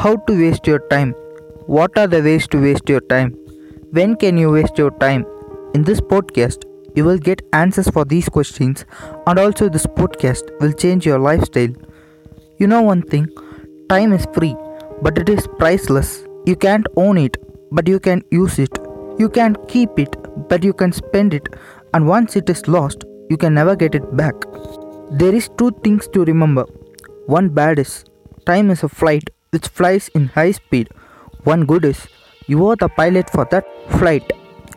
How to waste your time? What are the ways to waste your time? When can you waste your time? In this podcast, you will get answers for these questions, and also, this podcast will change your lifestyle. You know one thing time is free, but it is priceless. You can't own it, but you can use it. You can't keep it, but you can spend it, and once it is lost, you can never get it back. There is two things to remember. One bad is time is a flight which flies in high speed. One good is you are the pilot for that flight.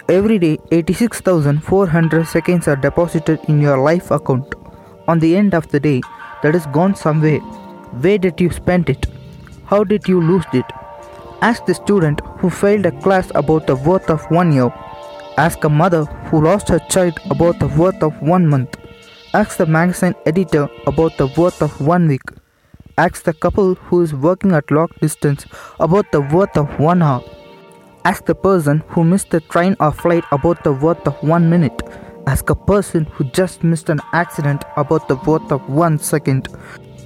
Every day 86,400 seconds are deposited in your life account. On the end of the day, that is gone somewhere. Where did you spend it? How did you lose it? Ask the student who failed a class about the worth of one year. Ask a mother who lost her child about the worth of one month. Ask the magazine editor about the worth of one week. Ask the couple who is working at long distance about the worth of one hour. Ask the person who missed the train or flight about the worth of one minute. Ask a person who just missed an accident about the worth of one second.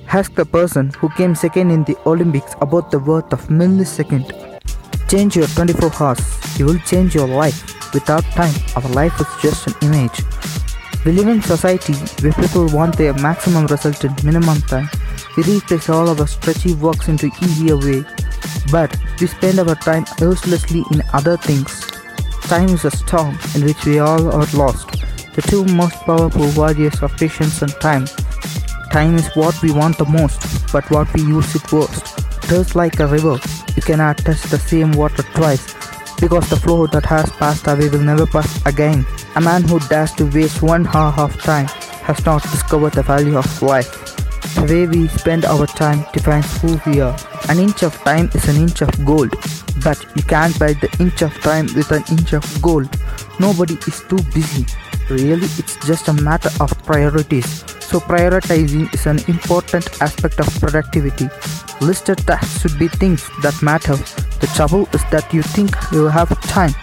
Ask the person who came second in the Olympics about the worth of millisecond. Change your 24 hours. You will change your life. Without time, our life is just an image. We live in society where people want their maximum result in minimum time. We replace all our stretchy works into easier way, but we spend our time uselessly in other things. Time is a storm in which we all are lost. The two most powerful warriors are patience and time. Time is what we want the most, but what we use it worst. Just like a river, you cannot touch the same water twice, because the flow that has passed away will never pass again. A man who dares to waste one hour of time has not discovered the value of life. The way we spend our time defines who we are. An inch of time is an inch of gold, but you can't buy the inch of time with an inch of gold. Nobody is too busy. Really, it's just a matter of priorities. So, prioritizing is an important aspect of productivity. Listed tasks should be things that matter. The trouble is that you think you have time.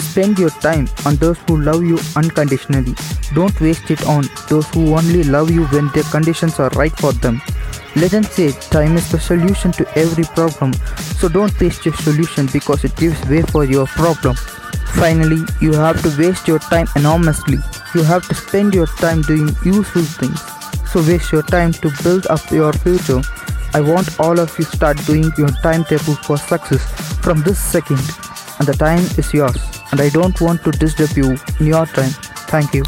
Spend your time on those who love you unconditionally. Don't waste it on those who only love you when their conditions are right for them. Legend says time is the solution to every problem, so don't waste your solution because it gives way for your problem. Finally, you have to waste your time enormously. You have to spend your time doing useful things. So waste your time to build up your future. I want all of you start doing your timetable for success from this second. And the time is yours. And I don't want to disturb you in your time. Thank you.